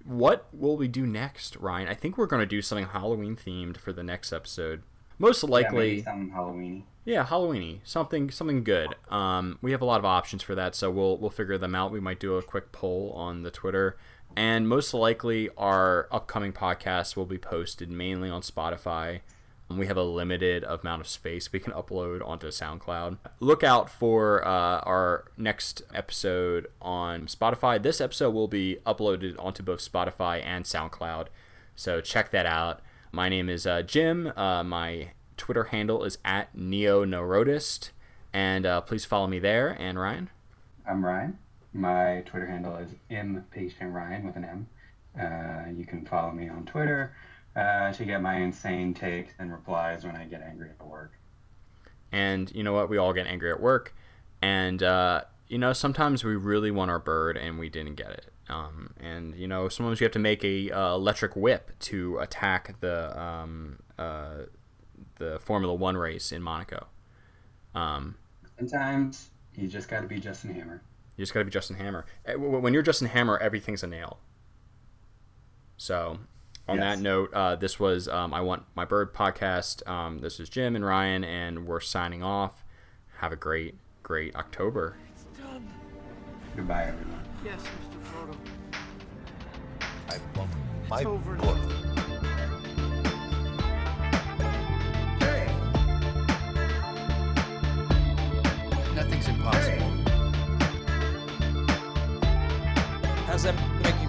what will we do next, Ryan? I think we're going to do something Halloween themed for the next episode. Most Yeah, likely, something Halloweeny. yeah, Halloweeny, something something good. Um, we have a lot of options for that, so we'll we'll figure them out. We might do a quick poll on the Twitter, and most likely our upcoming podcast will be posted mainly on Spotify. Um, We have a limited amount of space we can upload onto SoundCloud. Look out for uh, our next episode on Spotify. This episode will be uploaded onto both Spotify and SoundCloud, so check that out. My name is uh, Jim. Uh, my Twitter handle is at Neo neoneurotist, and uh, please follow me there. And Ryan, I'm Ryan. My Twitter handle is mpatientryan with an M. Uh, you can follow me on Twitter uh, to get my insane takes and replies when I get angry at work. and you know what? We all get angry at work, and uh, you know sometimes we really want our bird and we didn't get it. Um, and you know sometimes you have to make a uh, electric whip to attack the um, uh, the Formula One race in Monaco. Um, Sometimes you just got to be Justin Hammer. You just got to be Justin Hammer. Eh, When you're Justin Hammer, everything's a nail. So, on Yes. that note, uh, this was um, I Want My Bird podcast. Um, this is Jim and Ryan, and we're signing off. Have a great, great October. Goodbye, everyone. Yes, Mr. Frodo. I want my It's over book. Nothing's impossible. As that make